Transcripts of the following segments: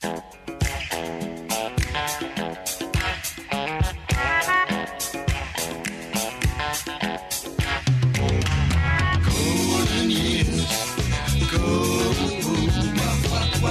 Música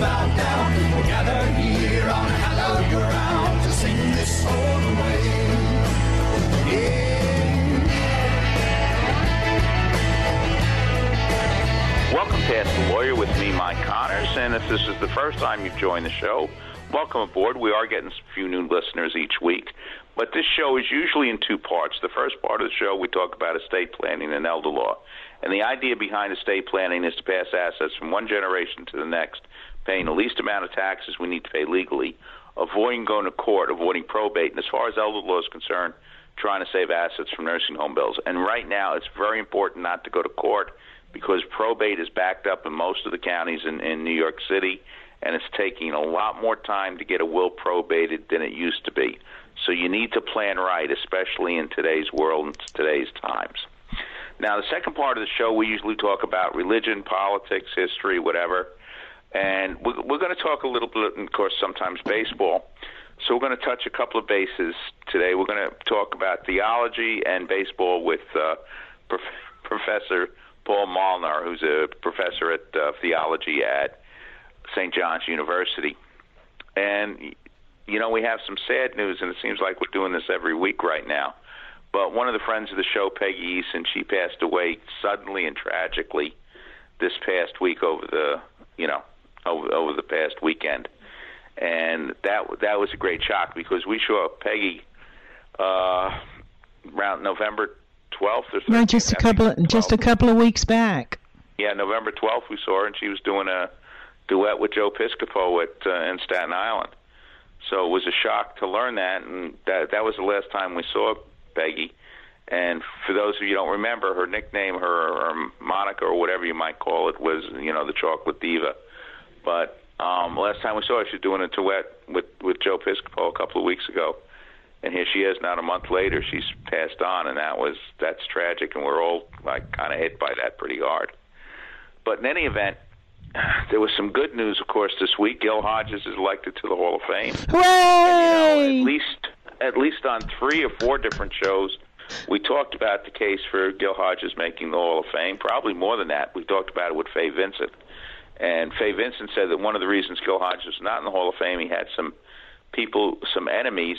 down. Here on hallowed ground to sing this away. Welcome to Ask the Lawyer with me, Mike Connors. And if this is the first time you've joined the show, welcome aboard. We are getting a few new listeners each week. But this show is usually in two parts. The first part of the show, we talk about estate planning and elder law. And the idea behind estate planning is to pass assets from one generation to the next, paying the least amount of taxes we need to pay legally, avoiding going to court, avoiding probate, and as far as elder law is concerned, trying to save assets from nursing home bills. And right now, it's very important not to go to court because probate is backed up in most of the counties in, in New York City, and it's taking a lot more time to get a will probated than it used to be. So you need to plan right, especially in today's world and today's times. Now, the second part of the show, we usually talk about religion, politics, history, whatever. And we're, going to talk a little bit, of course, sometimes baseball. So we're going to touch a couple of bases today. We're going to talk about theology and baseball with uh, Prof- Professor Paul Molnar, who's a professor at uh, theology at St. John's University. And, you know, we have some sad news, and it seems like we're doing this every week right now. But one of the friends of the show, Peggy Eason, she passed away suddenly and tragically this past week over the, you know, over, over the past weekend. And that that was a great shock because we saw Peggy uh, around November 12th or something. No, just a couple of, just a couple of weeks back. Yeah, November 12th we saw her, and she was doing a duet with Joe Piscopo at uh, in Staten Island. So it was a shock to learn that, and that that was the last time we saw Peggy. And for those of you who don't remember, her nickname, her, her moniker, or whatever you might call it, was you know the Chocolate Diva. But um, last time we saw her, she was doing a duet with with Joe Piscopo a couple of weeks ago, and here she is. Not a month later, she's passed on, and that was that's tragic, and we're all like kind of hit by that pretty hard. But in any event, there was some good news, of course, this week. Gil Hodges is elected to the Hall of Fame. Hooray! And, you know, at least at least on three or four different shows, we talked about the case for Gil Hodges making the Hall of Fame. Probably more than that. We talked about it with Fay Vincent. And Fay Vincent said that one of the reasons Gil Hodges was not in the Hall of Fame, he had some people, some enemies,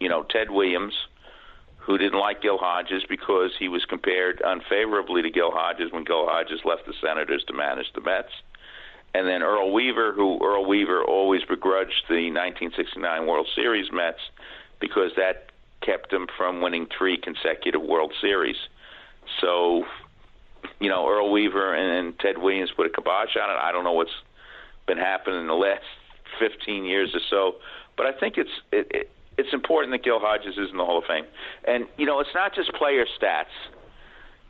you know, Ted Williams, who didn't like Gil Hodges because he was compared unfavorably to Gil Hodges when Gil Hodges left the Senators to manage the Mets. And then Earl Weaver, who Earl Weaver always begrudged the 1969 World Series Mets because that kept him from winning three consecutive World Series. So, you know, Earl Weaver and, and Ted Williams put a kibosh on it. I don't know what's been happening in the last 15 years or so, but I think it's it, it, it's important that Gil Hodges is in the Hall of Fame. And you know, it's not just player stats.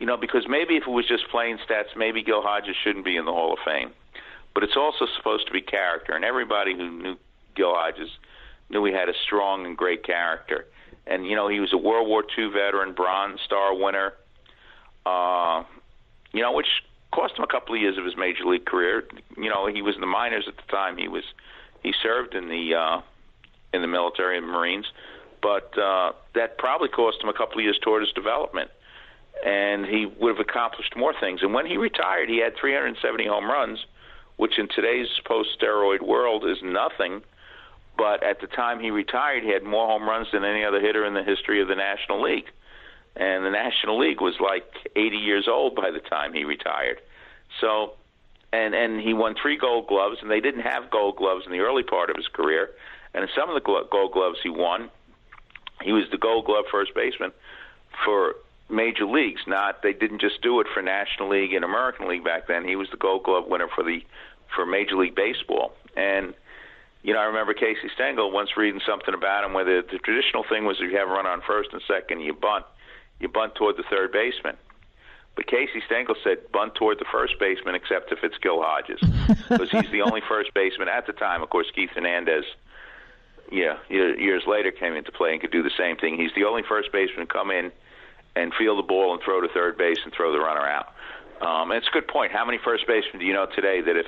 You know, because maybe if it was just playing stats, maybe Gil Hodges shouldn't be in the Hall of Fame. But it's also supposed to be character, and everybody who knew Gil Hodges knew he had a strong and great character. And you know, he was a World War II veteran, Bronze Star winner. Uh, you know, which cost him a couple of years of his major league career. You know, he was in the minors at the time. He was he served in the uh, in the military and Marines, but uh, that probably cost him a couple of years toward his development. And he would have accomplished more things. And when he retired, he had 370 home runs, which in today's post-steroid world is nothing. But at the time he retired, he had more home runs than any other hitter in the history of the National League. And the National League was like 80 years old by the time he retired. So, and and he won three Gold Gloves, and they didn't have Gold Gloves in the early part of his career. And in some of the Gold Gloves he won, he was the Gold Glove first baseman for major leagues. Not they didn't just do it for National League and American League back then. He was the Gold Glove winner for the for Major League Baseball. And you know, I remember Casey Stengel once reading something about him where the, the traditional thing was if you have a run on first and second, you bunt, you bunt toward the third baseman. But Casey Stengel said bunt toward the first baseman, except if it's Gil Hodges, because he's the only first baseman at the time. Of course, Keith Hernandez, yeah, years later came into play and could do the same thing. He's the only first baseman to come in and field the ball and throw to third base and throw the runner out. Um, and it's a good point. How many first basemen do you know today that if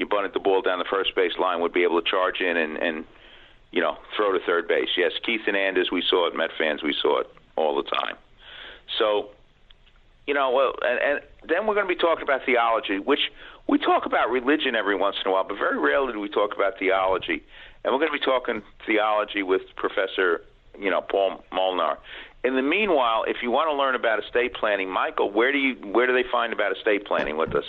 you bunted the ball down the first base line would be able to charge in and, and you know throw to third base? Yes, Keith Hernandez, we saw it. Met fans, we saw it all the time. So, you know, well, and, and then we're going to be talking about theology, which we talk about religion every once in a while, but very rarely do we talk about theology. And we're going to be talking theology with Professor, you know, Paul Molnar. In the meanwhile, if you want to learn about estate planning, Michael, where do you where do they find about estate planning with us?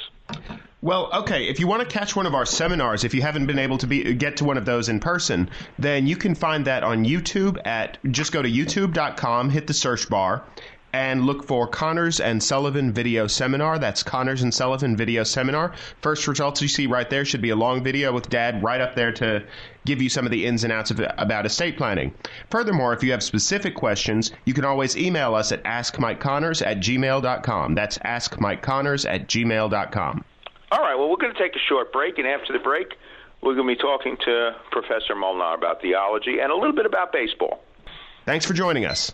Well, okay. If you want to catch one of our seminars, if you haven't been able to be get to one of those in person, then you can find that on YouTube at just go to youtube.com, hit the search bar, and look for Connors and Sullivan Video Seminar. That's Connors and Sullivan Video Seminar. First results you see right there should be a long video with Dad right up there to give you some of the ins and outs of, about estate planning. Furthermore, if you have specific questions, you can always email us at askmikeconnors at gmail.com. That's askmikeconnors at gmail.com. All right, well, we're going to take a short break, and after the break, we're going to be talking to Professor Molnar about theology and a little bit about baseball. Thanks for joining us.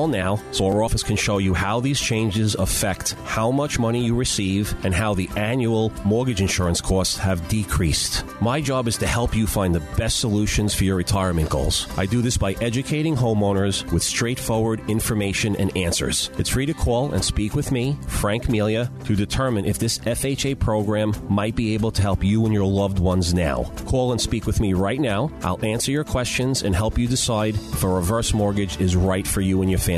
now so our office can show you how these changes affect how much money you receive and how the annual mortgage insurance costs have decreased. My job is to help you find the best solutions for your retirement goals. I do this by educating homeowners with straightforward information and answers. It's free to call and speak with me, Frank Melia, to determine if this FHA program might be able to help you and your loved ones now. Call and speak with me right now. I'll answer your questions and help you decide if a reverse mortgage is right for you and your family.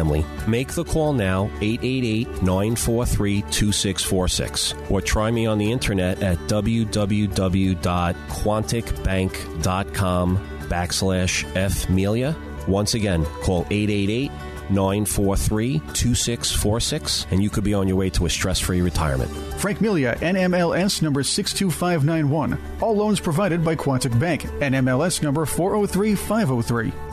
Make the call now, 888 943 2646, or try me on the internet at www.quonticbank.com backslash fmelia. Once again, call 888 943 2646 and you could be on your way to a stress free retirement. Frank Melia, NMLS number 62591. All loans provided by Quontic Bank, NMLS number 403503.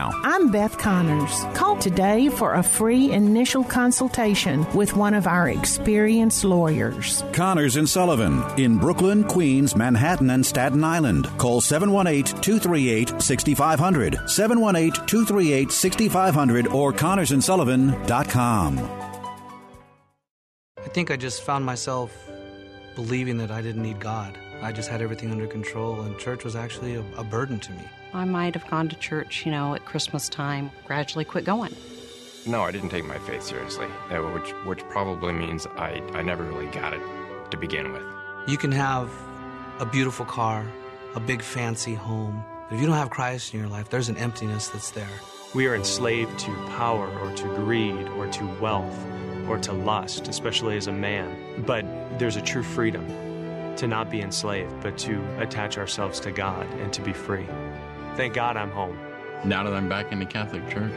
now. I'm Beth Connors. Call today for a free initial consultation with one of our experienced lawyers. Connors and Sullivan in Brooklyn, Queens, Manhattan, and Staten Island. Call 718 238 6500, 718 238 6500, or ConnorsandSullivan.com. I think I just found myself believing that I didn't need God. I just had everything under control, and church was actually a, a burden to me. I might have gone to church, you know, at Christmas time, gradually quit going. No, I didn't take my faith seriously, uh, which which probably means I, I never really got it to begin with. You can have a beautiful car, a big fancy home. But if you don't have Christ in your life, there's an emptiness that's there. We are enslaved to power or to greed or to wealth or to lust, especially as a man. But there's a true freedom to not be enslaved, but to attach ourselves to God and to be free. Thank God I'm home. Now that I'm back in the Catholic Church,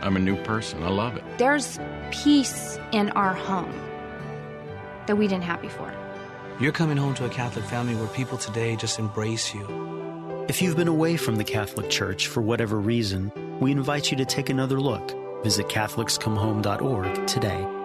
I'm a new person. I love it. There's peace in our home that we didn't have before. You're coming home to a Catholic family where people today just embrace you. If you've been away from the Catholic Church for whatever reason, we invite you to take another look. Visit CatholicsComeHome.org today.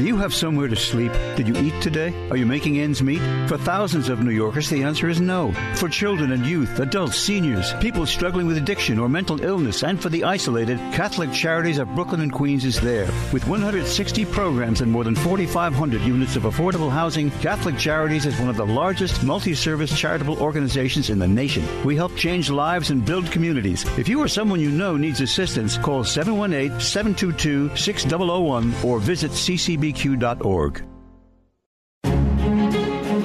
Do you have somewhere to sleep? Did you eat today? Are you making ends meet? For thousands of New Yorkers, the answer is no. For children and youth, adults, seniors, people struggling with addiction or mental illness, and for the isolated, Catholic Charities of Brooklyn and Queens is there. With 160 programs and more than 4,500 units of affordable housing, Catholic Charities is one of the largest multi-service charitable organizations in the nation. We help change lives and build communities. If you or someone you know needs assistance, call 718-722-6001 or visit CCB bbq.org.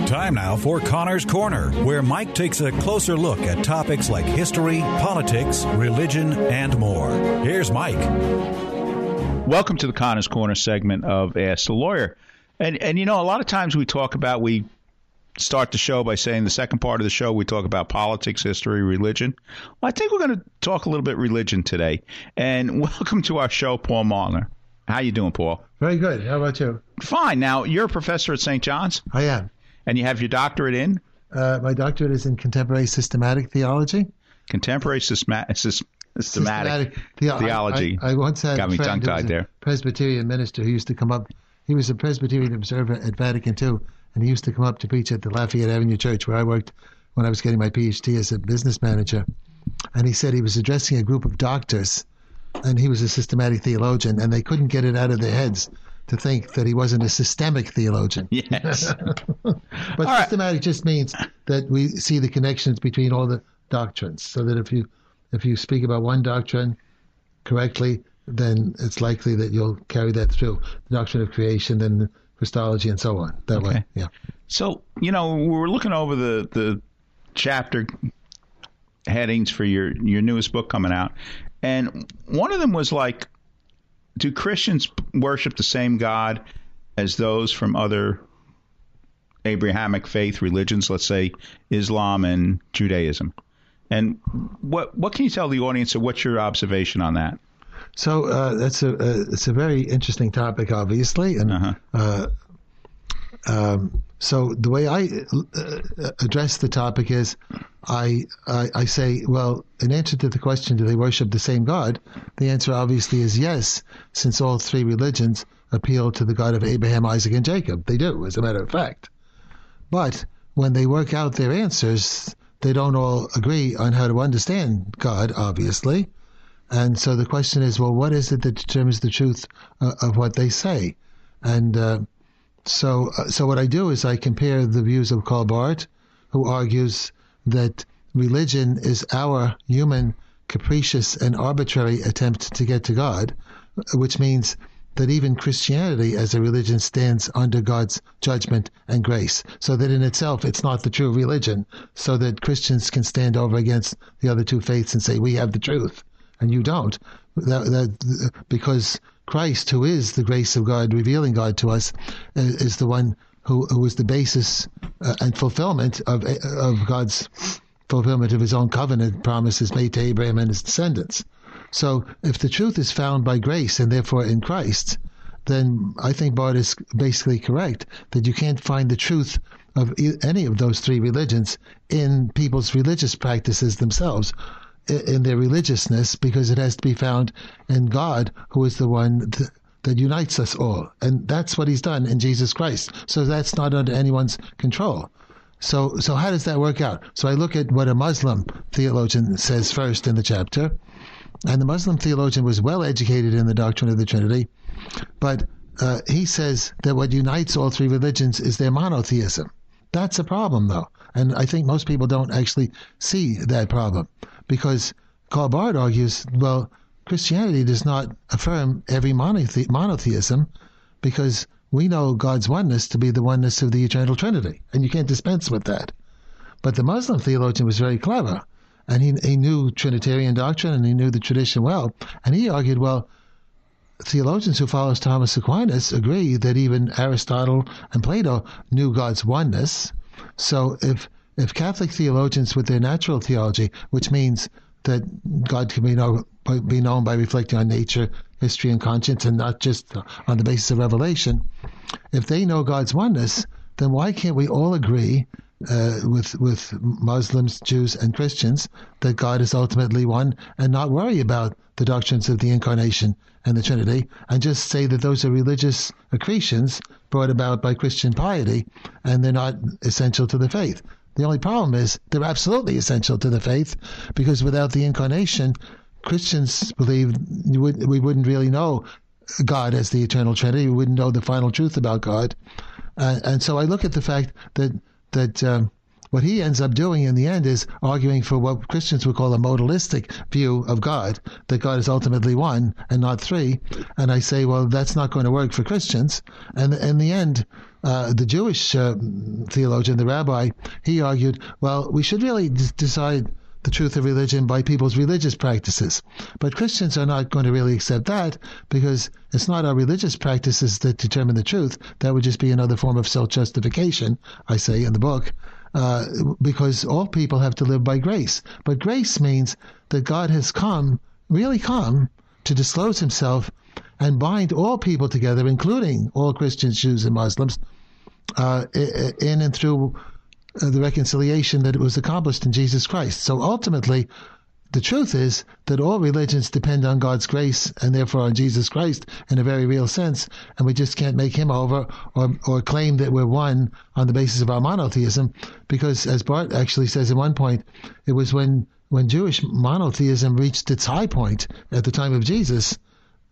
Time now for Connor's Corner, where Mike takes a closer look at topics like history, politics, religion, and more. Here's Mike. Welcome to the Connor's Corner segment of Ask the Lawyer. And and you know, a lot of times we talk about we start the show by saying the second part of the show we talk about politics, history, religion. Well, I think we're going to talk a little bit religion today. And welcome to our show, Paul Molnar. How you doing, Paul? Very good. How about you? Fine. Now you're a professor at St. John's. I am. And you have your doctorate in? Uh, my doctorate is in contemporary systematic theology. Contemporary systematic, systematic, theology. I, I, I, once had got me tongue tied there. Presbyterian minister who used to come up. He was a Presbyterian observer at Vatican II, and he used to come up to preach at the Lafayette Avenue Church where I worked when I was getting my PhD as a business manager. And he said he was addressing a group of doctors and he was a systematic theologian, and they couldn't get it out of their heads to think that he wasn't a systemic theologian. Yes. but all systematic right. just means that we see the connections between all the doctrines, so that if you if you speak about one doctrine correctly, then it's likely that you'll carry that through the doctrine of creation, then Christology, and so on. That okay. way, yeah. So you know, we are looking over the the chapter headings for your your newest book coming out, and one of them was like, do Christians worship the same God as those from other Abrahamic faith religions, let's say Islam and Judaism? And what what can you tell the audience, or what's your observation on that? So uh, that's a uh, it's a very interesting topic, obviously, and uh-huh. uh, um, so the way I uh, address the topic is, I, I, I say, well, in answer to the question, do they worship the same God? The answer obviously is yes, since all three religions appeal to the God of Abraham, Isaac, and Jacob. They do, as a matter of fact. But when they work out their answers, they don't all agree on how to understand God, obviously. And so the question is, well, what is it that determines the truth uh, of what they say? And uh, so, uh, so what I do is I compare the views of Karl Barth, who argues that religion is our human, capricious, and arbitrary attempt to get to God, which means that even Christianity as a religion stands under God's judgment and grace, so that in itself it's not the true religion, so that Christians can stand over against the other two faiths and say, We have the truth, and you don't. That, that, because Christ, who is the grace of God, revealing God to us, is the one who, who is the basis uh, and fulfillment of of God's fulfillment of His own covenant promises made to Abraham and his descendants. So, if the truth is found by grace and therefore in Christ, then I think Barth is basically correct that you can't find the truth of any of those three religions in people's religious practices themselves in their religiousness because it has to be found in God, who is the one th- that unites us all. And that's what he's done in Jesus Christ. So that's not under anyone's control. So, so how does that work out? So I look at what a Muslim theologian says first in the chapter. And the Muslim theologian was well educated in the doctrine of the Trinity, but uh, he says that what unites all three religions is their monotheism. That's a problem, though. And I think most people don't actually see that problem because Karl Barth argues, well, Christianity does not affirm every monothe- monotheism because we know God's oneness to be the oneness of the eternal Trinity, and you can't dispense with that. But the Muslim theologian was very clever, and he, he knew Trinitarian doctrine and he knew the tradition well, and he argued, well, theologians who follow Thomas Aquinas agree that even Aristotle and Plato knew God's oneness. So if if Catholic theologians with their natural theology, which means that God can be, know, be known by reflecting on nature, history, and conscience, and not just on the basis of revelation, if they know God's oneness, then why can't we all agree uh, with with Muslims, Jews, and Christians that God is ultimately one, and not worry about the doctrines of the incarnation and the Trinity, and just say that those are religious accretions brought about by Christian piety, and they're not essential to the faith. The only problem is they're absolutely essential to the faith, because without the incarnation, Christians believe we wouldn't really know God as the eternal Trinity. We wouldn't know the final truth about God. Uh, and so I look at the fact that that um, what he ends up doing in the end is arguing for what Christians would call a modalistic view of God, that God is ultimately one and not three. And I say, well, that's not going to work for Christians. And in the end, uh, the Jewish uh, theologian, the rabbi, he argued, well, we should really d- decide the truth of religion by people's religious practices. But Christians are not going to really accept that because it's not our religious practices that determine the truth. That would just be another form of self justification, I say in the book. Uh, because all people have to live by grace. But grace means that God has come, really come, to disclose himself and bind all people together, including all Christians, Jews, and Muslims, uh, in and through uh, the reconciliation that was accomplished in Jesus Christ. So ultimately, the truth is that all religions depend on God's grace and therefore on Jesus Christ in a very real sense, and we just can't make him over or, or claim that we're one on the basis of our monotheism, because as Barth actually says at one point, it was when when Jewish monotheism reached its high point at the time of Jesus,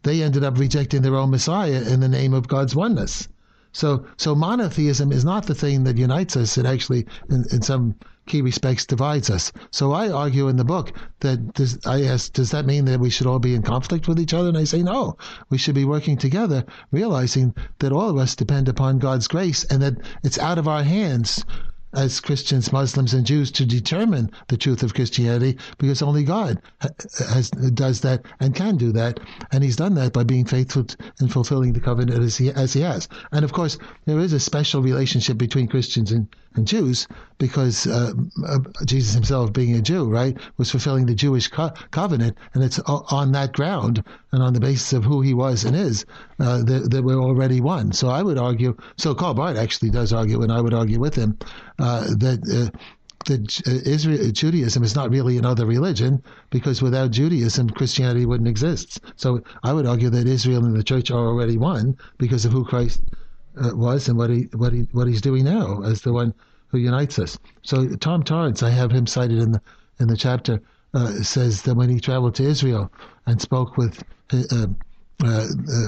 they ended up rejecting their own Messiah in the name of God's oneness. So, so monotheism is not the thing that unites us. It actually, in, in some key respects, divides us. So I argue in the book that I ask, does that mean that we should all be in conflict with each other? And I say no. We should be working together, realizing that all of us depend upon God's grace and that it's out of our hands as Christians, Muslims, and Jews to determine the truth of Christianity because only God has, does that and can do that. And He's done that by being faithful and fulfilling the covenant as he, as he has. And of course, there is a special relationship between Christians and, and Jews because uh, uh, Jesus himself, being a Jew, right, was fulfilling the Jewish co- covenant. And it's on that ground and on the basis of who he was and is uh, that, that we're already one. So I would argue, so Karl Barth actually does argue, and I would argue with him uh, that uh, that Israel, Judaism is not really another religion because without Judaism, Christianity wouldn't exist. So I would argue that Israel and the church are already one because of who Christ uh, was and what he what he what he's doing now as the one who unites us. So Tom Torrance, I have him cited in the in the chapter, uh, says that when he traveled to Israel and spoke with uh, uh,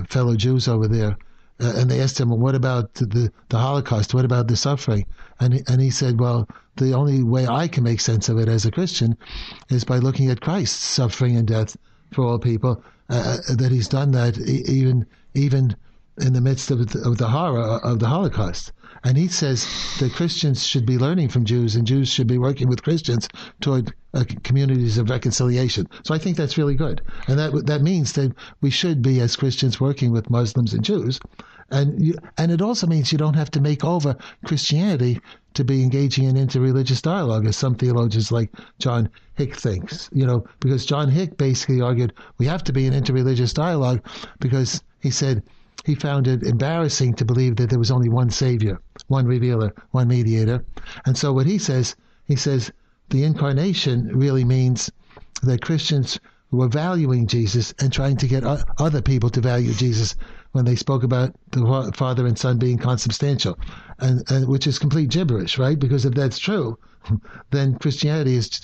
fellow Jews over there, uh, and they asked him, well, "What about the the Holocaust? What about the suffering?" And he, and he said, "Well, the only way I can make sense of it as a Christian is by looking at Christ's suffering and death for all people. Uh, uh that He's done that even even in the midst of the, of the horror of the Holocaust." And he says that Christians should be learning from Jews, and Jews should be working with Christians toward uh, communities of reconciliation. So I think that's really good, and that that means that we should be as Christians working with Muslims and Jews, and you, and it also means you don't have to make over Christianity to be engaging in interreligious dialogue, as some theologians like John Hick thinks. You know, because John Hick basically argued we have to be in interreligious dialogue because he said he found it embarrassing to believe that there was only one Savior, one revealer, one mediator. And so what he says, he says the incarnation really means that Christians were valuing Jesus and trying to get other people to value Jesus when they spoke about the Father and Son being consubstantial, and, and which is complete gibberish, right? Because if that's true, then Christianity is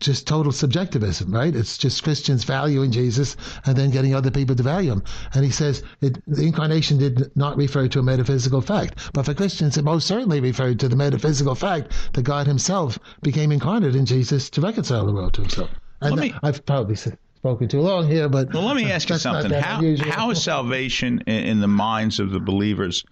just total subjectivism, right? It's just Christians valuing Jesus and then getting other people to value him. And he says it, the incarnation did not refer to a metaphysical fact, but for Christians, it most certainly referred to the metaphysical fact that God Himself became incarnate in Jesus to reconcile the world to Himself. And me, I've probably spoken too long here, but well, let me ask you something. How, how is salvation in the minds of the believers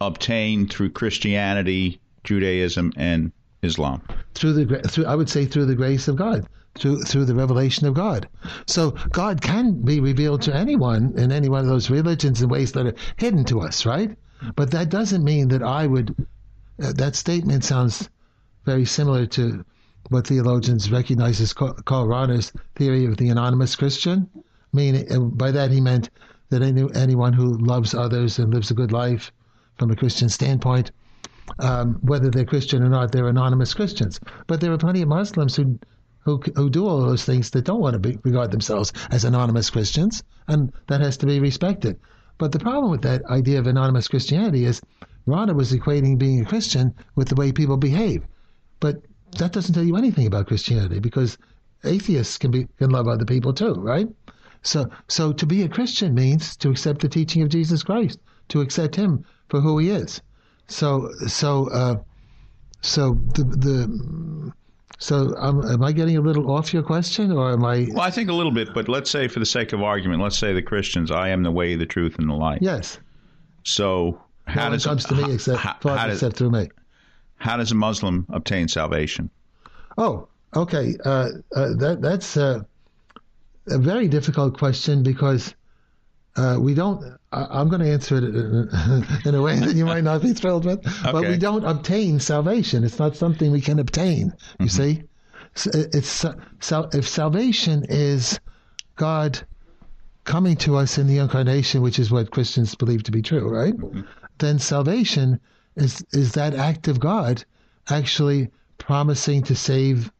obtained through Christianity, Judaism, and Islam? Through the through, I would say through the grace of God, through through the revelation of God. So God can be revealed to anyone in any one of those religions in ways that are hidden to us, right? But that doesn't mean that I would. Uh, that statement sounds very similar to what theologians recognize as Karl Rahner's theory of the anonymous Christian. Meaning, by that he meant that any, anyone who loves others and lives a good life from a Christian standpoint, um, whether they're Christian or not, they're anonymous Christians. But there are plenty of Muslims who who, who do all those things that don't want to be, regard themselves as anonymous Christians, and that has to be respected. But the problem with that idea of anonymous Christianity is Rahner was equating being a Christian with the way people behave. But that doesn't tell you anything about Christianity because atheists can be can love other people too, right? So so to be a Christian means to accept the teaching of Jesus Christ, to accept him for who he is. So so uh, so the the so um, am I getting a little off your question, or am I? Well, I think a little bit, but let's say, for the sake of argument, let's say the Christians, I am the way, the truth, and the light. Yes. So how no does comes to me except how, how does, except through me? How does a Muslim obtain salvation? Oh, okay. Uh, uh, that that's uh, a very difficult question because uh, we don't. I, am going to answer it in, in, a way that you might not be thrilled with, okay. but we don't obtain salvation. It's not something we can obtain. You mm-hmm. see, so it's so if salvation is God coming to us in the incarnation, which is what Christians believe to be true, right? Mm-hmm. Then salvation is is that act of God actually promising to save,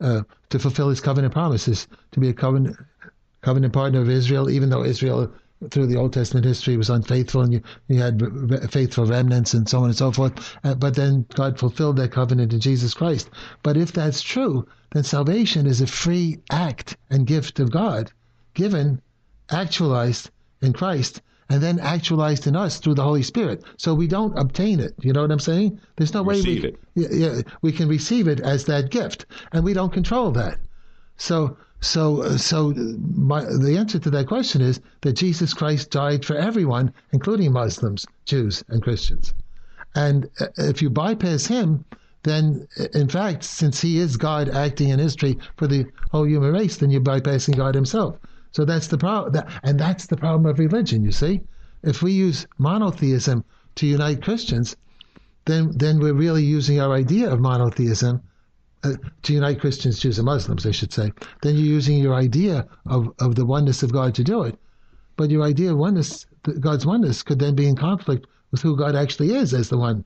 uh, to fulfill His covenant promises, to be a covenant covenant partner of Israel, even though Israel through the Old Testament history was unfaithful, and you, you had faithful remnants and so on and so forth. Uh, but then God fulfilled that covenant in Jesus Christ. But if that's true, then salvation is a free act and gift of God, given, actualized in Christ, and then actualized in us through the Holy Spirit. So we don't obtain it. You know what I'm saying? There's no receive way we, yeah, yeah, we can receive it as that gift, and we don't control that. So, so, so my, the answer to that question is that Jesus Christ died for everyone, including Muslims, Jews, and Christians. And uh, if you bypass him, then in fact, since he is God acting in history for the whole human race, then you're bypassing God himself. So that's the problem, and that's the problem of religion. You see, if we use monotheism to unite Christians, then then we're really using our idea of monotheism uh, to unite Christians, Jews, and Muslims, I should say. Then you're using your idea of, of the oneness of God to do it. But your idea of oneness, God's oneness, could then be in conflict with who God actually is as the one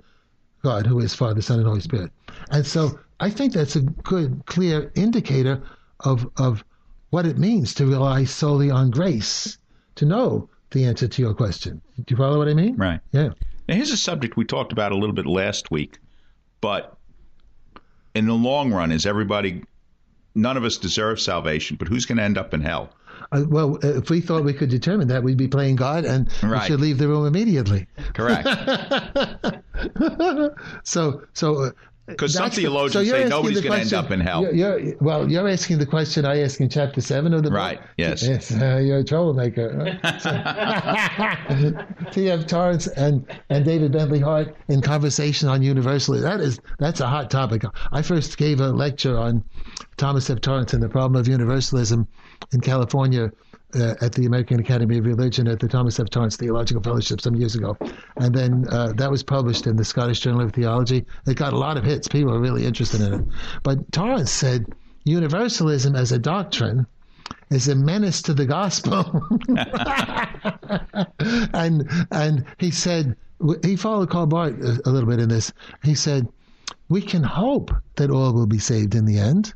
God who is Father, Son, and Holy Spirit. And so I think that's a good, clear indicator of of what it means to rely solely on grace to know the answer to your question. Do you follow what I mean? Right. Yeah. Now, here's a subject we talked about a little bit last week, but in the long run, is everybody, none of us deserve salvation, but who's going to end up in hell? Uh, well, if we thought we could determine that, we'd be playing God and right. we should leave the room immediately. Correct. so, so uh, because some theologians so say nobody's going to end up in hell. You're, you're, well, you're asking the question I ask in chapter 7 of the book. Right, yes. yes uh, you're a troublemaker. T.F. Torrance and, and David Bentley Hart in conversation on universalism. That is, that's a hot topic. I first gave a lecture on Thomas F. Torrance and the problem of universalism in California uh, at the American Academy of Religion at the Thomas F. Torrance Theological Fellowship some years ago. And then uh, that was published in the Scottish Journal of Theology. It got a lot of hits. People were really interested in it. But Torrance said universalism as a doctrine is a menace to the gospel. and and he said he followed Karl Barth a, a little bit in this. He said we can hope that all will be saved in the end.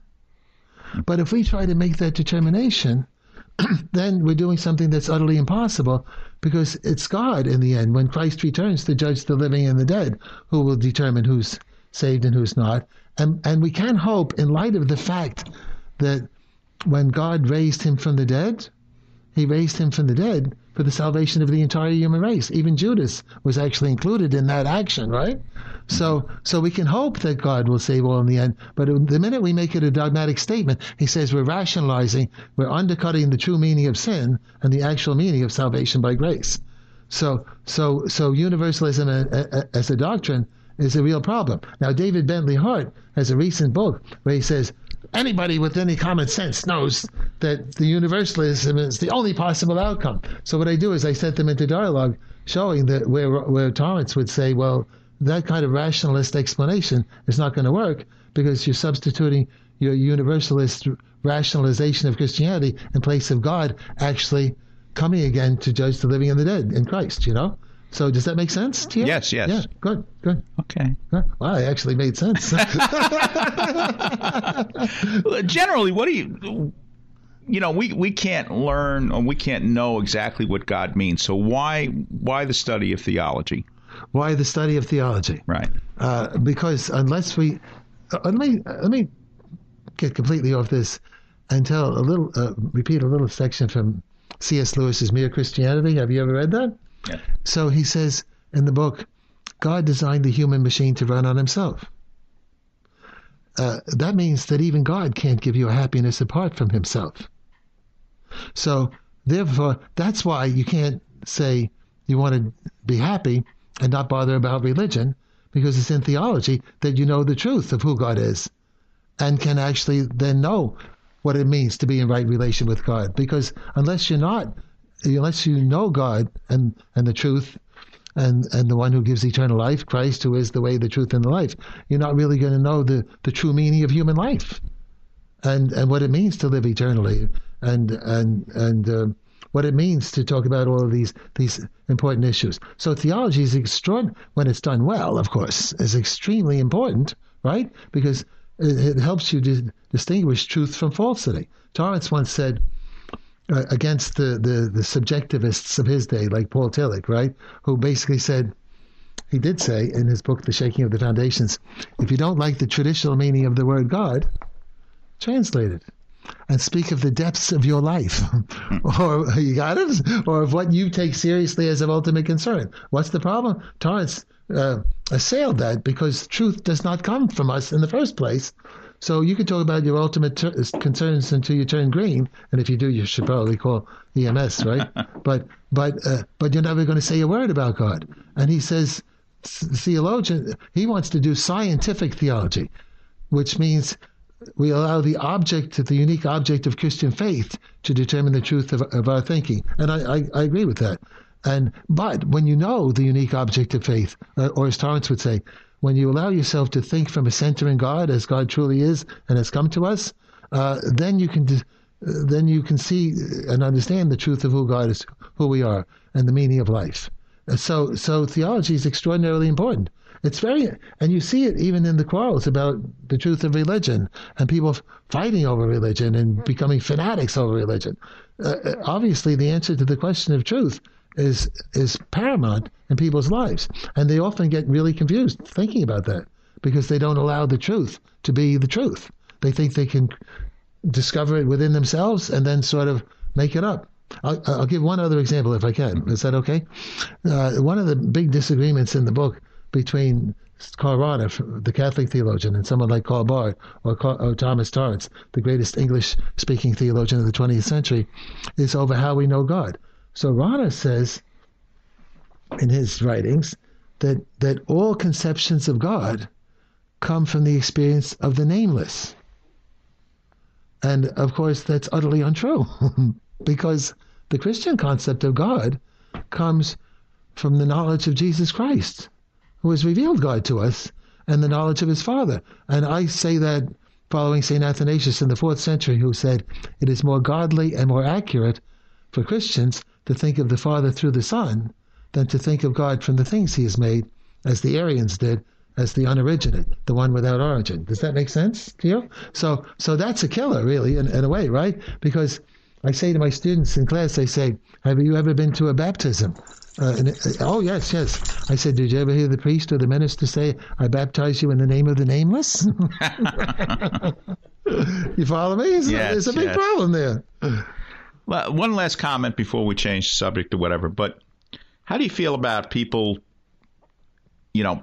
But if we try to make that determination, then we're doing something that's utterly impossible because it's God in the end, when Christ returns to judge the living and the dead, who will determine who's saved and who's not. And, and we can hope, in light of the fact that when God raised him from the dead, he raised him from the dead for the salvation of the entire human race. Even Judas was actually included in that action, right? So, so we can hope that God will save all in the end. But the minute we make it a dogmatic statement, he says we're rationalizing, we're undercutting the true meaning of sin and the actual meaning of salvation by grace. So, so, so universalism uh, uh, uh, as a doctrine is a real problem. Now, David Bentley Hart has a recent book where he says anybody with any common sense knows that the universalism is the only possible outcome. So what I do is I set them into dialogue, showing that where where Torrance would say, well, that kind of rationalist explanation is not going to work because you're substituting your universalist rationalization of Christianity in place of God actually coming again to judge the living and the dead in Christ. You know. So does that make sense to you? Yes, yes. Yeah, good, good. Okay. Well, it actually made sense. Generally, what do you you know, we, we can't learn or we can't know exactly what God means. So why why the study of theology? Why the study of theology? Right. Uh, because unless we uh, let me let me get completely off this and tell a little uh, repeat a little section from C.S. Lewis's Mere Christianity. Have you ever read that? So he says in the book, God designed the human machine to run on himself. Uh, that means that even God can't give you a happiness apart from himself. So, therefore, that's why you can't say you want to be happy and not bother about religion, because it's in theology that you know the truth of who God is and can actually then know what it means to be in right relation with God. Because unless you're not unless you know God and, and the truth and, and the one who gives eternal life, Christ, who is the way, the truth, and the life, you're not really going to know the, the true meaning of human life and, and what it means to live eternally and, and, and, uh, what it means to talk about all of these these important issues. So theology is extraordinary when it's done well, of course, is extremely important, right? Because it, it helps you to distinguish truth from falsity. Torrance once said, uh, against the, the, the subjectivists of his day, like Paul Tillich, right? Who basically said, he did say in his book, The Shaking of the Foundations, if you don't like the traditional meaning of the word God, translate it and speak of the depths of your life. or you got it? Or of what you take seriously as of ultimate concern. What's the problem? Torrance uh, assailed that because truth does not come from us in the first place. So you can talk about your ultimate ter- concerns until you turn green, and if you do, you should probably call EMS, right? but but uh, but you're never going to say a word about God. And he says, theologian, he wants to do scientific theology, which means we allow the object, the unique object of Christian faith, to determine the truth of, of our thinking. And I, I, I agree with that. And but when you know the unique object of faith, uh, or as Torrance would say, when you allow yourself to think from a center in God as God truly is and has come to us, uh, then you can then you can see and understand the truth of who God is, who we are, and the meaning of life. Uh, so so theology is extraordinarily important. It's very, and you see it even in the quarrels about the truth of religion and people fighting over religion and becoming fanatics over religion. Uh, uh obviously, the answer to the question of truth is is paramount in people's lives, and they often get really confused thinking about that because they don't allow the truth to be the truth. They think they can discover it within themselves and then sort of make it up. I'll, I'll give one other example if I can. Is that okay? Uh, one of the big disagreements in the book between Karl Rahner, the Catholic theologian, and someone like Karl Barth or, or Thomas Torrance, the greatest English speaking theologian of the 20th century, is over how we know God. So Rahner says in his writings that, that all conceptions of God come from the experience of the nameless. And of course, that's utterly untrue because the Christian concept of God comes from the knowledge of Jesus Christ, who has revealed God to us, and the knowledge of his Father. And I say that following St. Athanasius in the fourth century, who said, It is more godly and more accurate for Christians to think of the Father through the Son than to think of God from the things he has made, as the Arians did, as the unoriginate, the one without origin. Does that make sense to you? So, so that's a killer, really, in, in a way, right? Because I say to my students in class, I say, "Have you ever been to a baptism?" Uh, and, uh, oh yes, yes. I said, did you ever hear the priest or the minister say, "I baptize you in the name of the nameless"? you follow me? yes, there's a big yes. problem there. One last comment before we change the subject or whatever. But how do you feel about people, you know,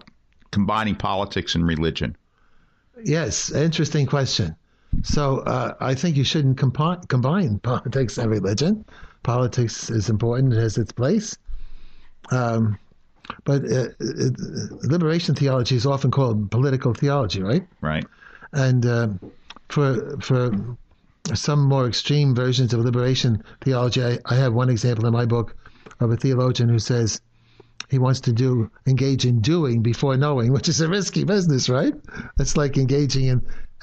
combining politics and religion? Yes, interesting question. So uh, I think you shouldn't compi- combine politics and religion. Politics is important; it has its place. Um, but uh, it, liberation theology is often called political theology, right? Right. And uh, for for some more extreme versions of liberation theology, I, I have one example in my book of a theologian who says he wants to do engage in doing before knowing, which is a risky business, right? It's like engaging in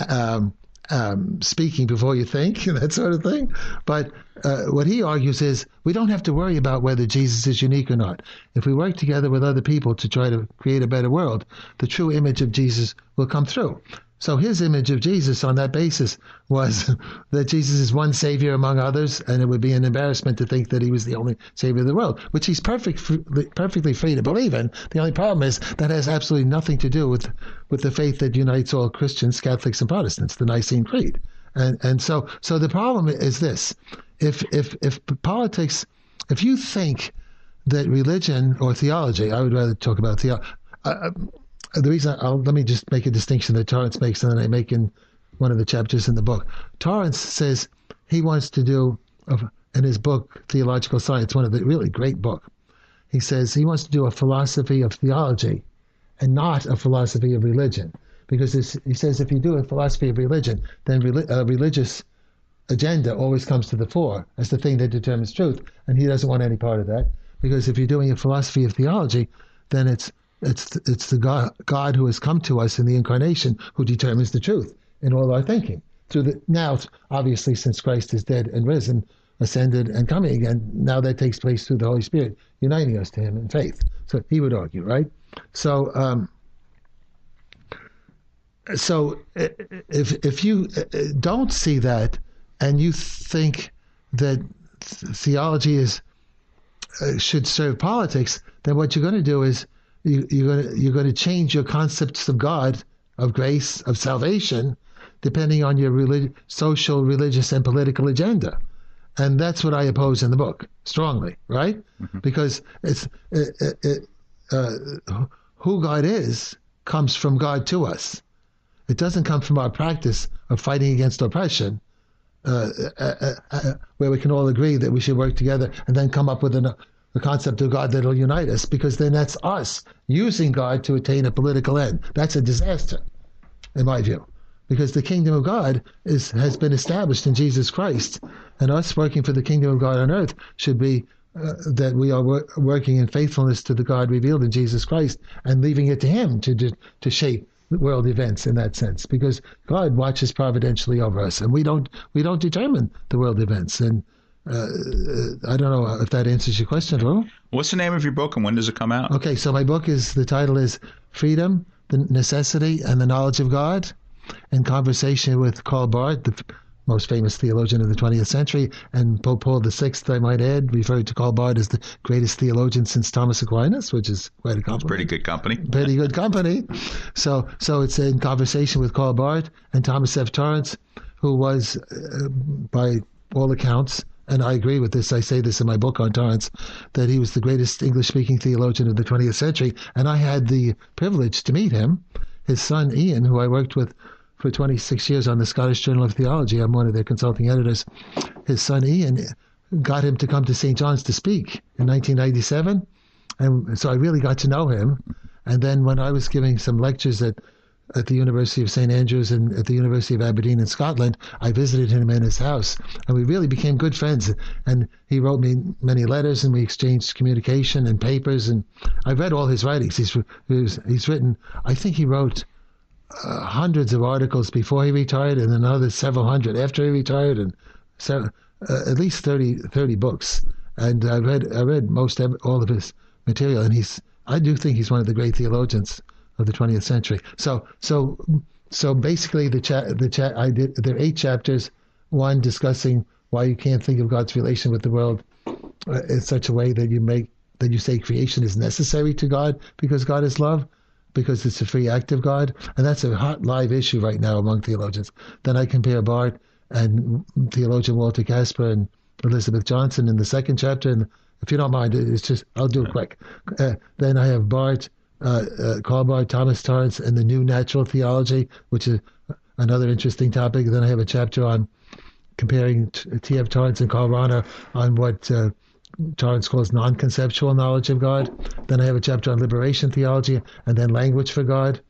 um, um, speaking before you think, and that sort of thing. But uh, what he argues is we don't have to worry about whether Jesus is unique or not. If we work together with other people to try to create a better world, the true image of Jesus will come through. So his image of Jesus on that basis was that Jesus is one Savior among others, and it would be an embarrassment to think that he was the only Savior of the world, which he's perfect, perfectly free to believe in. The only problem is that has absolutely nothing to do with, with the faith that unites all Christians, Catholics, and Protestants, the Nicene Creed. And and so so the problem is this: if if if politics, if you think that religion or theology, I would rather talk about theology. Uh, the reason I'll, let me just make a distinction that Torrance makes, and then I make in one of the chapters in the book. Torrance says he wants to do in his book Theological Science, one of the really great book. He says he wants to do a philosophy of theology, and not a philosophy of religion, because he says if you do a philosophy of religion, then a religious agenda always comes to the fore as the thing that determines truth, and he doesn't want any part of that. Because if you're doing a philosophy of theology, then it's it's it's the God, God who has come to us in the incarnation who determines the truth in all our thinking. Through the now, obviously, since Christ is dead and risen, ascended and coming again, now that takes place through the Holy Spirit uniting us to Him in faith. So he would argue, right? So, um, so if if you don't see that and you think that theology is uh, should serve politics, then what you're going to do is you, you're going to, you're going to change your concepts of God, of grace, of salvation, depending on your relig- social, religious, and political agenda. And that's what I oppose in the book strongly, right? Mm-hmm. Because it's it, it, it, uh, who God is comes from God to us. It doesn't come from our practice of fighting against oppression, uh, uh, uh, uh where we can all agree that we should work together and then come up with an, the concept of God that'll unite us, because then that's us using God to attain a political end. That's a disaster, in my view, because the kingdom of God is has been established in Jesus Christ, and us working for the kingdom of God on earth should be uh, that we are wor- working in faithfulness to the God revealed in Jesus Christ and leaving it to Him to to, to shape world events in that sense, because God watches providentially over us, and we don't we don't determine the world events and uh, I don't know if that answers your question at all. What's the name of your book and when does it come out? Okay, so my book is the title is Freedom, the Necessity, and the Knowledge of God, in conversation with Karl Barth, the most famous theologian of the 20th century, and Pope Paul VI, I might add, referred to Karl Barth as the greatest theologian since Thomas Aquinas, which is quite a compliment. pretty good company. Pretty good company. So, so it's in conversation with Karl Barth and Thomas F. Torrance, who was, uh, by all accounts, and I agree with this. I say this in my book on Torrance, that he was the greatest English speaking theologian of the 20th century. And I had the privilege to meet him. His son, Ian, who I worked with for 26 years on the Scottish Journal of Theology, I'm one of their consulting editors. His son, Ian, got him to come to St. John's to speak in 1997. And so I really got to know him. And then when I was giving some lectures at at the University of St Andrews and at the University of Aberdeen in Scotland, I visited him in his house, and we really became good friends. And he wrote me many letters, and we exchanged communication and papers. And I've read all his writings. He's he's, he's written. I think he wrote uh, hundreds of articles before he retired, and another several hundred after he retired, and so, uh, at least 30, 30 books. And I read I read most all of his material, and he's I do think he's one of the great theologians of the 20th century. So so so basically the chat the chat I did there are eight chapters. One discussing why you can't think of God's relation with the world uh, in such a way that you make that you say creation is necessary to God because God is love because it's a free act of God and that's a hot live issue right now among theologians. Then I compare Barth and theologian Walter Kasper and Elizabeth Johnson in the second chapter. And if you don't mind, it's just I'll do it quick. Uh, then I have Barth, uh, uh, Thomas Torrance, and the New Natural Theology, which is another interesting topic. Then I have a chapter on comparing T.F. Torrance and Karl Rahner on what uh, Torrance calls non-conceptual knowledge of God. Then I have a chapter on liberation theology, and then language for God,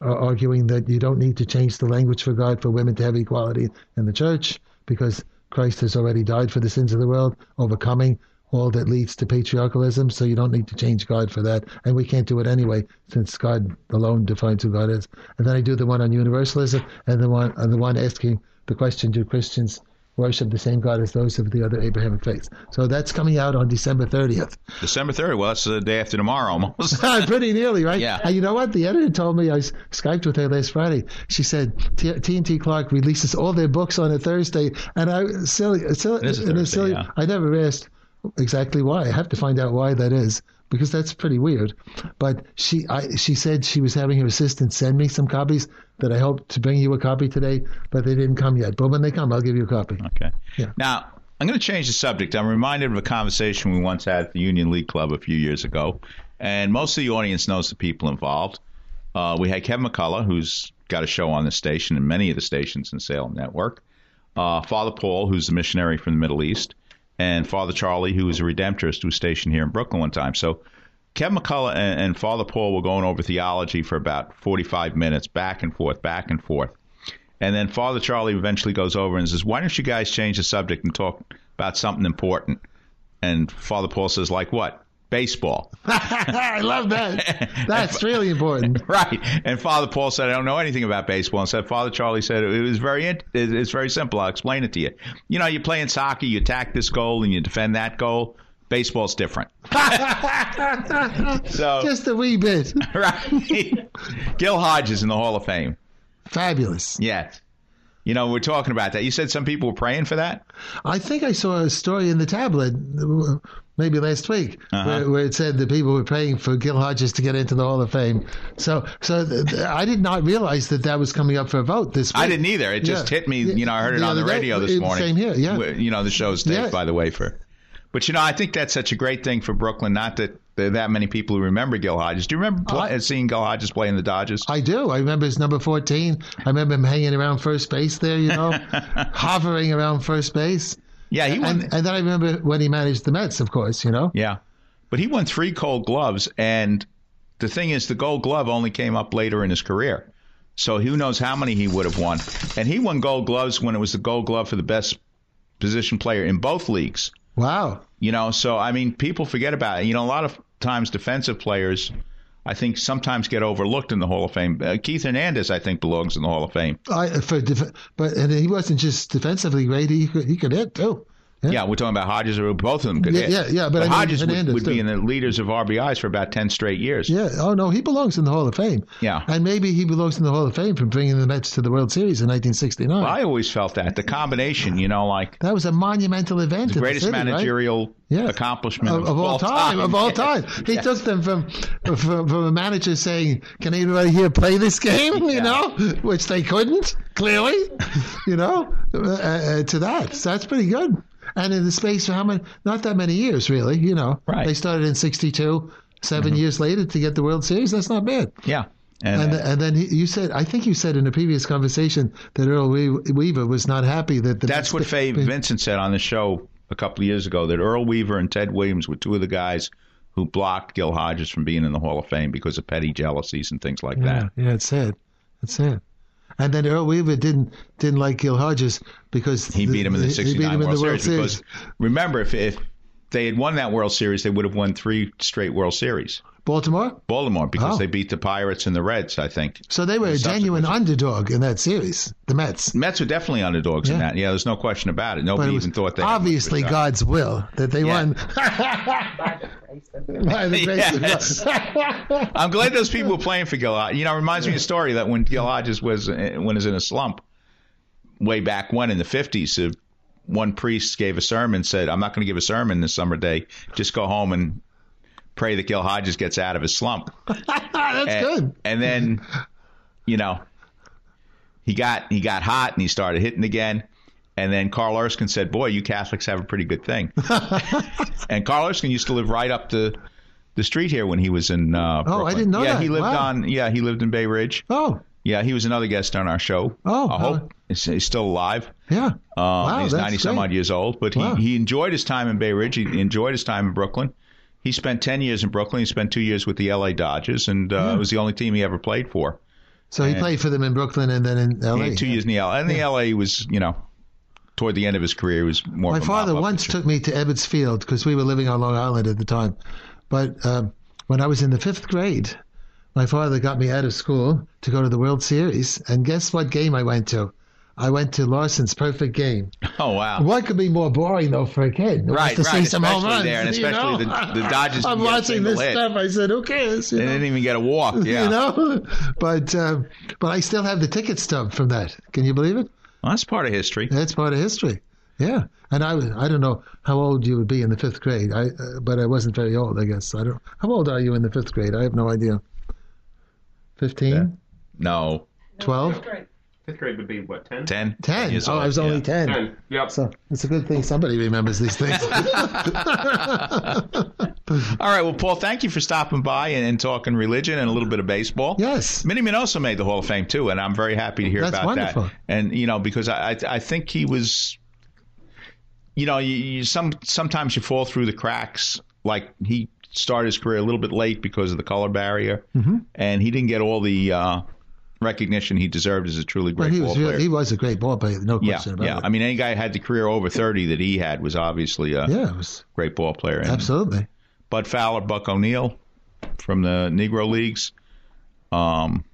uh, arguing that you don't need to change the language for God for women to have equality in the church because Christ has already died for the sins of the world, overcoming all that leads to patriarchalism. So you don't need to change God for that, and we can't do it anyway since God alone defines who God is. And then I do the one on universalism, and the one and the one asking the question: Do Christians worship the same God as those of the other Abrahamic faiths. So that's coming out on December 30th. December 30th. Well, that's the day after tomorrow almost. Ah, pretty nearly, right? Yeah. And you know what? The editor told me, I Skyped with her last Friday. She said T&T Clark releases all their books on a Thursday. And I, silly, silly, it is a Thursday, silly yeah. I never asked exactly why. I have to find out why that is because that's pretty weird. But she I, she said she was having her assistant send me some copies that I hope to bring you a copy today, but they didn't come yet. But when they come, I'll give you a copy. Okay. Yeah. Now, I'm going to change the subject. I'm reminded of a conversation we once had at the Union League Club a few years ago, and most of the audience knows the people involved. Uh, we had Kevin McCullough, who's got a show on the station and many of the stations in Salem Network. Uh, Father Paul, who's a missionary from the Middle East, and Father Charlie, who was a Redemptorist who was stationed here in Brooklyn one time. So Kevin McCullough and, and Father Paul were going over theology for about 45 minutes, back and forth, back and forth. And then Father Charlie eventually goes over and says, Why don't you guys change the subject and talk about something important? And Father Paul says, Like what? Baseball. I love that. That's really important. right. And Father Paul said, I don't know anything about baseball. And said, Father Charlie said, it was very, it's very simple. I'll explain it to you. You know, you're playing soccer, you attack this goal and you defend that goal. Baseball's different. so Just a wee bit. right. Gil Hodges in the Hall of Fame. Fabulous. Yes. You know, we're talking about that. You said some people were praying for that? I think I saw a story in the tablet, maybe last week, Uh-huh. where, where it said that people were praying for Gil Hodges to get into the Hall of Fame. So, so th- I did not realize that that was coming up for a vote this week. I didn't either. It just Yeah. hit me. You know, I heard it on the radio this morning. Same here, yeah. You know, the show's taped, Yeah. by the way, for. But you know, I think that's such a great thing for Brooklyn. Not that there are that many people who remember Gil Hodges. Do you remember play, seeing Gil Hodges play in the Dodgers? I do. I remember his number 14. I remember him hanging around first base there, you know, hovering around first base. Yeah, he won. And, and then I remember when he managed the Mets, of course, you know. Yeah, but he won three Gold Gloves, and the thing is, the Gold Glove only came up later in his career. So who knows how many he would have won? And he won Gold Gloves when it was the Gold Glove for the best position player in both leagues. Wow. You know, so I mean, people forget about it. You know, a lot of times defensive players, I think, sometimes get overlooked in the Hall of Fame. Uh, Keith Hernandez, I think, belongs in the Hall of Fame. I, for def- but and he wasn't just defensively great; he he could hit too. Yeah. we're talking about Hodges, or both of them could Yeah, hit. yeah, yeah, but I mean Hodges would, Hernandez, would be in the leaders of RBIs for about ten straight years. Yeah. Oh no, he belongs in the Hall of Fame. Yeah. And maybe he belongs in the Hall of Fame for bringing the Mets to the World Series in 1969. I always felt that the combination, you know, like that was a monumental event. the greatest city, right? managerial Yeah. accomplishment of, of all time, of all time. He Yeah. took them from, from from a manager saying, "Can anybody here play this game?" You know, which they couldn't clearly. You know, uh, uh, to that. So that's pretty good. And in the space of how many? Not that many years, really. You know, Right. they started in '62. 7 years later to get the World Series. That's not bad. Yeah. And And, and, uh, then he, you said, I think you said in a previous conversation that Earl We- Weaver was not happy that the that's what Fay Vincent said on the show a couple of years ago that Earl Weaver and Ted Williams were two of the guys who blocked Gil Hodges from being in the Hall of Fame because of petty jealousies and things like Yeah, that. yeah, it's sad. It's sad. And then Earl Weaver didn't didn't like Gil Hodges because He beat him in the he- he '69 World, World Series, Series. because remember, if, if they had won that World Series, they would have won three straight World Series. Baltimore. Baltimore, because Oh. they beat the Pirates and the Reds, I think. So they were a genuine underdog in that series. The Mets. Mets were definitely underdogs in that. Yeah, there's no question about it. Nobody it even thought they had obviously much of a. God's will that they Yeah. won. By the grace of Yes. God. I'm glad those people were playing for Gil. Hodges. You know, it reminds me of a story that when Gil Hodges was when was in a slump way back when in the 50s, uh, one priest gave a sermon said, "I'm not going to give a sermon this summer day. Just go home and pray that Gil Hodges gets out of his slump." That's and, good. And then, you know, he got he got hot and he started hitting again. And then Carl Erskine said, "Boy, you Catholics have a pretty good thing." and Carl Erskine used to live right up the the street here when he was in. Uh, Oh, I didn't know yeah, that. he lived Wow. on. Yeah, he lived in Bay Ridge. Oh, Yeah, he was another guest on our show. Oh, I hope he's, he's still alive. yeah. Um, Wow, he's ninety some odd years old, but he, Wow. he enjoyed his time in Bay Ridge. He enjoyed his time in Brooklyn. He spent ten years in Brooklyn. He spent two years with the L.A. Dodgers, and uh, Yeah. it was the only team he ever played for. So he played for them in Brooklyn and then in He L.A. had two years in the L.A. And the L.A. was, you know, toward the end of his career, was more. My of a father once took me to Ebbets Field because we were living on Long Island at the time. But um, when I was in the fifth grade, my father got me out of school to go to the World Series. And guess what game I went to? I went to Larsen's Perfect Game. Oh wow! What could be more boring though for a kid? Right, to right, see some home especially runs, there, and you especially know? the- the Dodgers I'm didn't get a watching this hit. stuff. I said, who cares? You They know? didn't even get a walk. Yeah, You know, but um, but I still have the ticket stub from that. Can you believe it? Well, that's part of history. That's part of history. Yeah, and I was- I don't know how old you would be in the fifth grade. I uh, but I wasn't very old. I guess I don't. How old are you in the fifth grade? I have no idea. Fifteen, No, Twelve. Fifth grade would be what, 10? ten. ten. years Oh, old, I was only yeah. ten. 10. Yep. So it's a good thing somebody remembers these things. All right. Well, Paul, thank you for stopping by and, and talking religion and a little bit of baseball. Yes. Minnie Minoso made the Hall of Fame too, and I'm very happy to hear That's about wonderful. that. And you know, because I I, I think he was, you know, you, you some sometimes you fall through the cracks. Like he started his career a little bit late because of the color barrier, Mhm. and he didn't get all the uh, recognition he deserved as a truly great he ball was player. he was a great ball player, no yeah, question about yeah. it. I mean, any guy who had the career over 30 that he had was obviously a Yeah, was great ball player. And absolutely. Bud Fowler, Buck O'Neil from the Negro Leagues. Um,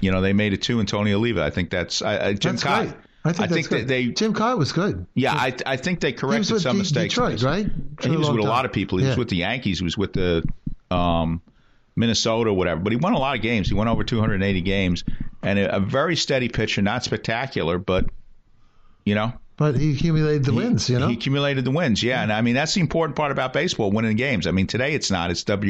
you know, they made it too, Antonio Oliva. I think that's I, I, Jim That's Kaat. great. I think, that's that good. they. Jim Kaat was good. Yeah, I I think they corrected some De- mistakes. Detroit, right? For he was with a lot of people. He was with the Yankees. He was with the um, Minnesota, whatever. But he won a lot of games. He won over 280 games, and a, a very steady pitcher. Not spectacular, but you know, But he accumulated the wins, you know. he accumulated the wins. Yeah, and I mean that's the important part about baseball: winning games. I mean today it's not. It's WAR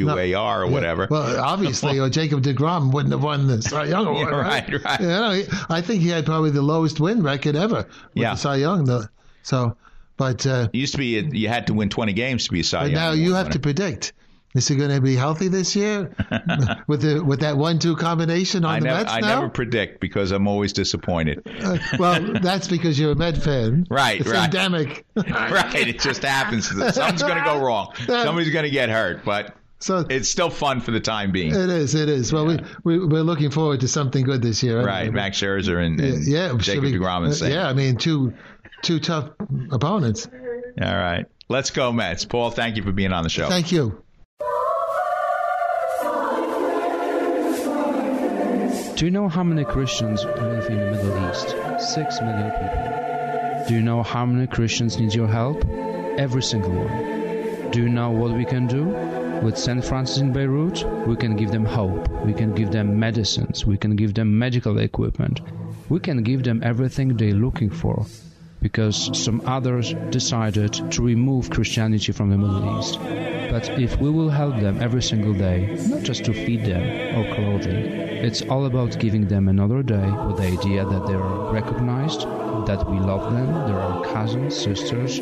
or Yeah. whatever. Well, obviously, or Jacob DeGrom wouldn't have won the Cy Young award, Yeah, right? right, right. You know, I think he had probably the lowest win record ever with Yeah. the Cy Young. The, so, but uh, It used to be you had to win 20 games to be a Cy but Young now you have winner. to predict. Is he going to be healthy this year with the with that one-two combination on I the never, Mets I now? never predict because I'm always disappointed. Uh, well, that's because you're a Met fan. Right, it's right. endemic. right, it just happens. Something's going to go wrong. Somebody's going to get hurt, but so it's still fun for the time being. It is. It is. Well, we, we we're looking forward to something good this year. Right, anyway. Max Scherzer and, Yeah, and yeah, should Jacob we- DeGrom and uh. Yeah, I mean two two tough opponents. All right, let's go Mets. Paul, thank you for being on the show. Thank you. Do you know how many Christians live in the Middle East? Six million people. Do you know how many Christians need your help? Every single one. Do you know what we can do? With St. Francis in Beirut, we can give them hope. We can give them medicines. We can give them medical equipment. We can give them everything they're looking for. Because some others decided to remove Christianity from the Middle East. But if we will help them every single day, not just to feed them or clothing, it's all about giving them another day with the idea that they are recognized, that we love them, they're our cousins, sisters,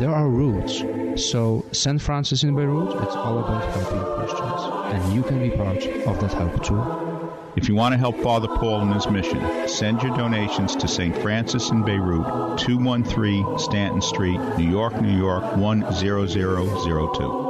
there are roots. So, St. Francis in Beirut, it's all about helping Christians. And you can be part of that help too. If you want to help Father Paul in his mission, send your donations to St. Francis in Beirut, 213 Stanton Street, New York, New York 10002.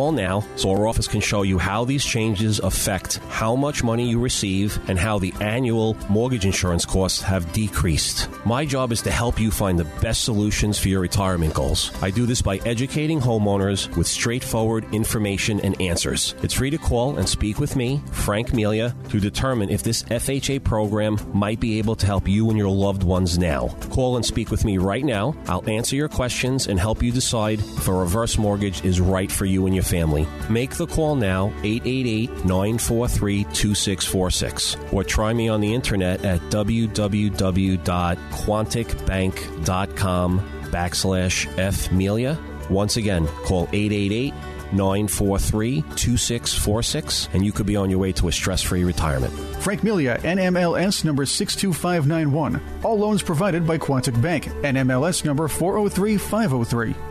call now so our office can show you how these changes affect how much money you receive and how the annual mortgage insurance costs have decreased. My job is to help you find the best solutions for your retirement goals. I do this by educating homeowners with straightforward information and answers. It's free to call and speak with me, Frank Melia, to determine if this FHA program might be able to help you and your loved ones now. Call and speak with me right now. I'll answer your questions and help you decide if a reverse mortgage is right for you and your family. Make the call now, 888 943 2646, or try me on the internet at www.quonticbank.com backslash fmelia. Once again, call 888 943 2646, and you could be on your way to a stress free retirement. Frank Melia, NMLS number 62591. All loans provided by Quontic Bank, NMLS number 403503.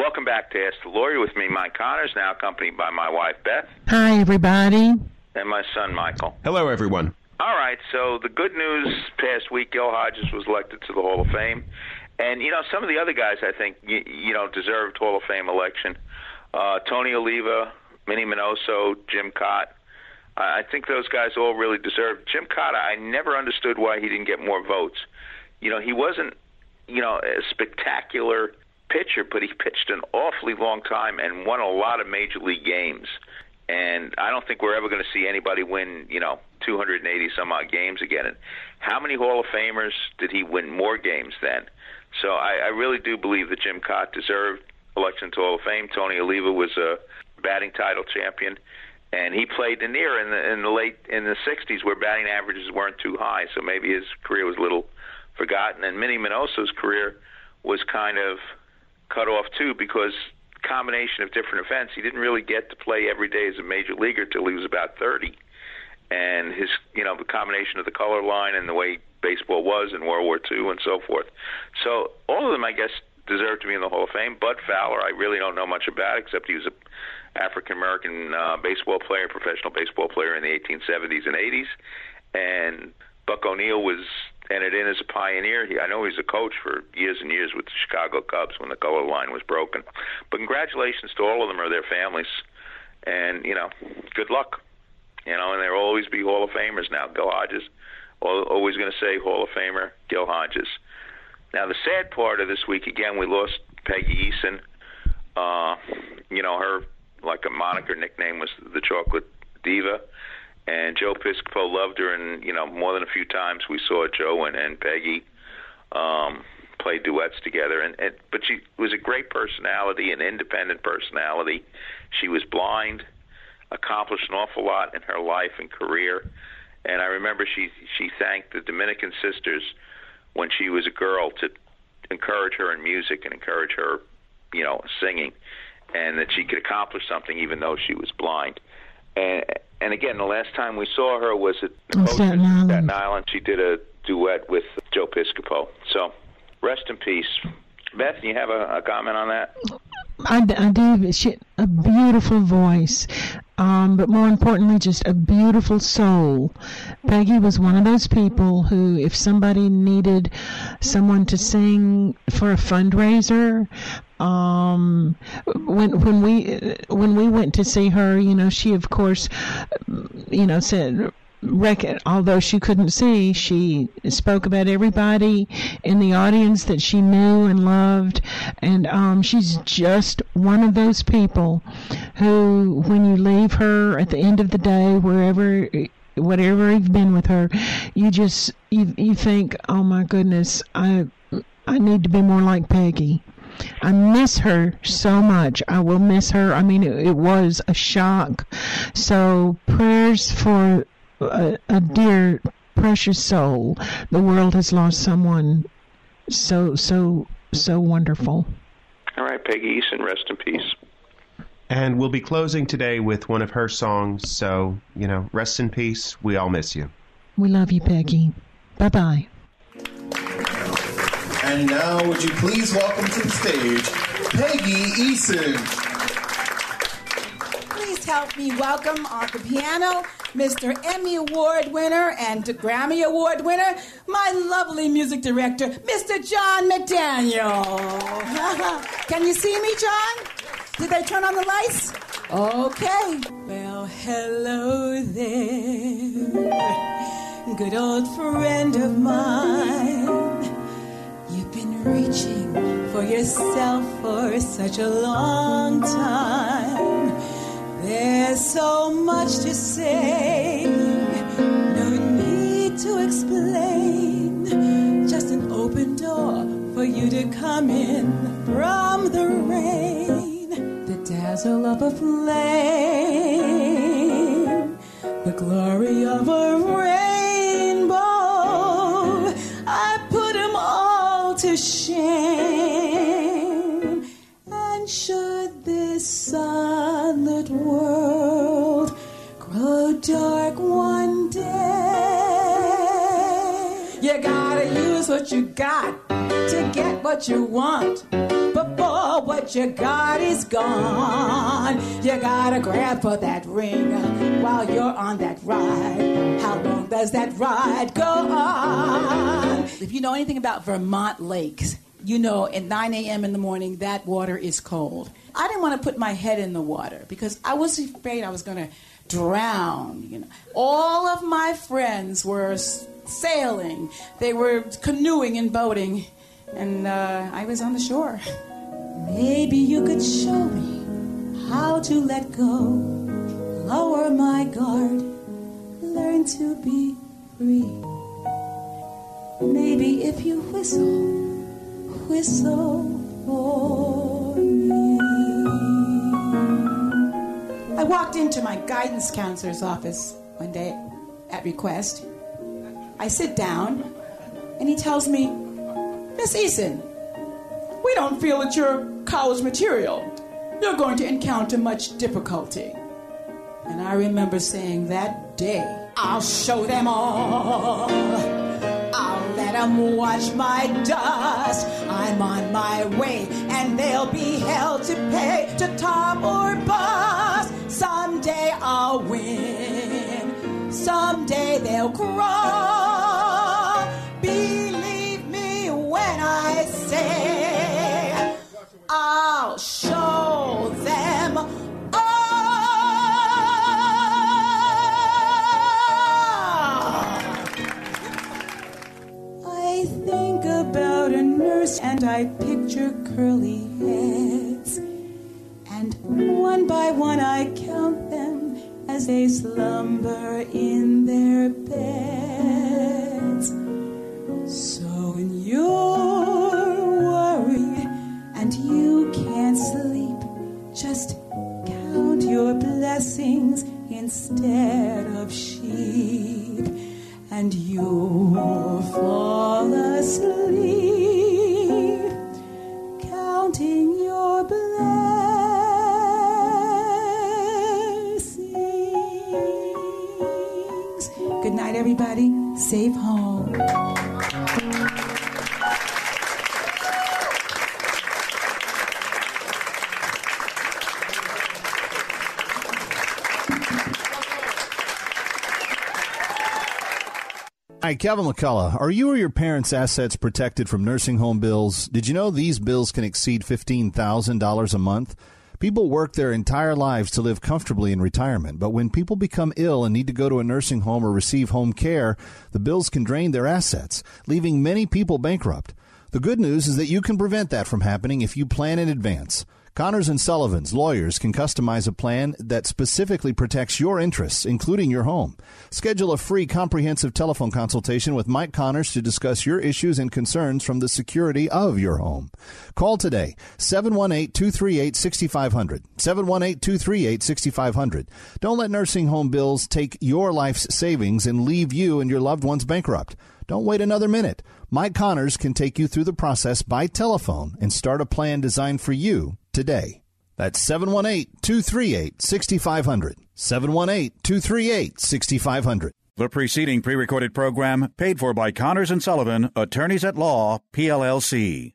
Welcome back to Ask the Lawyer with me, Mike Connors, now accompanied by my wife, Beth. Hi, everybody. And my son, Michael. Hello, everyone. All right, so the good news past week, Gil Hodges was elected to the Hall of Fame. And, you know, some of the other guys, I think, you, you know, deserved Hall of Fame election. Uh, Tony Oliva, Minnie Minoso, Jim Kaat. I think those guys all really deserved. Jim Kaat, I never understood why he didn't get more votes. You know, he wasn't, you know, a spectacular pitcher, but he pitched an awfully long time and won a lot of major league games. And I don't think we're ever going to see anybody win, you know, 280 some odd games again. And how many Hall of Famers did he win more games than? So I, I really do believe that Jim Kaat deserved election to Hall of Fame. Tony Oliva was a batting title champion, and he played in near in the in the late in the 60s where batting averages weren't too high. So maybe his career was a little forgotten. And Minnie Minoso's career was kind of cut off too because combination of different events. He didn't really get to play every day as a major leaguer till he was about 30. And his, you know, the combination of the color line and the way baseball was in World War II and so forth. So all of them, I guess, deserve to be in the Hall of Fame. Bud Fowler, I really don't know much about except he was a African American uh, baseball player, professional baseball player in the 1870s and 80s. And Buck O'Neil was entered in as a pioneer. He, I know he was a coach for years and years with the Chicago Cubs when the color line was broken. But congratulations to all of them or their families, and you know, good luck. You know, and there'll always be Hall of Famers now. Gil Hodges, always going to say Hall of Famer Gil Hodges. Now the sad part of this week again, we lost Peggy Eason. Uh, you know, her like a moniker nickname was the Chocolate Diva and Joe Piscopo loved her, and you know more than a few times we saw Joe and, and Peggy um, play duets together. And, and but she was a great personality, an independent personality. She was blind, accomplished an awful lot in her life and career. And I remember she she thanked the Dominican sisters when she was a girl to encourage her in music and encourage her, you know, singing, and that she could accomplish something even though she was blind. And and again, the last time we saw her was at oh, Staten Island. Staten Island. She did a duet with Joe Piscopo. So rest in peace. Beth, do you have a, a comment on that? I, I do. She a beautiful voice, um, but more importantly, just a beautiful soul. Peggy was one of those people who, if somebody needed someone to sing for a fundraiser, um, when when we when we went to see her, you know, she of course, you know, said Rec- although she couldn't see, she spoke about everybody in the audience that she knew and loved. And um, she's just one of those people who, when you leave her at the end of the day, wherever whatever you've been with her, you just you you think, oh my goodness, I I need to be more like Peggy. I miss her so much. I will miss her. I mean, it, it was a shock. So prayers for a, a dear, precious soul. The world has lost someone so, so, so wonderful. All right, Peggy Eason, rest in peace. And we'll be closing today with one of her songs. So, you know, rest in peace. We all miss you. We love you, Peggy. Bye bye. And now, would you please welcome to the stage Peggy Eason. Please help me welcome on the piano Mr. Emmy Award winner and Grammy Award winner, my lovely music director, Mr. John McDaniel. Can you see me, John? Did they turn on the lights? Okay. Well, hello there, good old friend of mine. You've been reaching for yourself for such a long time. There's so much to say, no need to explain. Just an open door for you to come in from the rain, the dazzle of a flame, the glory of a rainbow. Got to get what you want. Before what you got is gone, you gotta grab for that ring while you're on that ride. How long does that ride go on? If you know anything about Vermont lakes, you know at 9 a.m. in the morning that water is cold. I didn't want to put my head in the water because I was afraid I was going to drown. You know, all of my friends were sailing, they were canoeing and boating, and uh, I was on the shore. Maybe you could show me how to let go, lower my guard, learn to be free. Maybe if you whistle, whistle for me. I walked into my guidance counselor's office one day at request. I sit down, and he tells me, Miss Eason, we don't feel that you're college material. You're going to encounter much difficulty. And I remember saying that day, I'll show them all. I'll let them watch my dust. I'm on my way, and they'll be held to pay to top or bust. Someday I'll win. Someday they'll crawl. I picture curly heads. And one by one I count them as they slumber in their beds. So when you're worried and you can't sleep, just count your blessings instead of sheep, and you'll fall asleep Hi, Kevin McCullough. Are you or your parents' assets protected from nursing home bills? Did you know these bills can exceed $15,000 a month? People work their entire lives to live comfortably in retirement, but when people become ill and need to go to a nursing home or receive home care, the bills can drain their assets, leaving many people bankrupt. The good news is that you can prevent that from happening if you plan in advance. Connors and Sullivan's lawyers can customize a plan that specifically protects your interests, including your home. Schedule a free comprehensive telephone consultation with Mike Connors to discuss your issues and concerns from the security of your home. Call today 718-238-6500. 718-238-6500. Don't let nursing home bills take your life's savings and leave you and your loved ones bankrupt. Don't wait another minute. Mike Connors can take you through the process by telephone and start a plan designed for you today. That's 718 238 6500. 718 238 6500. The preceding pre recorded program paid for by Connors and Sullivan, attorneys at law, PLLC.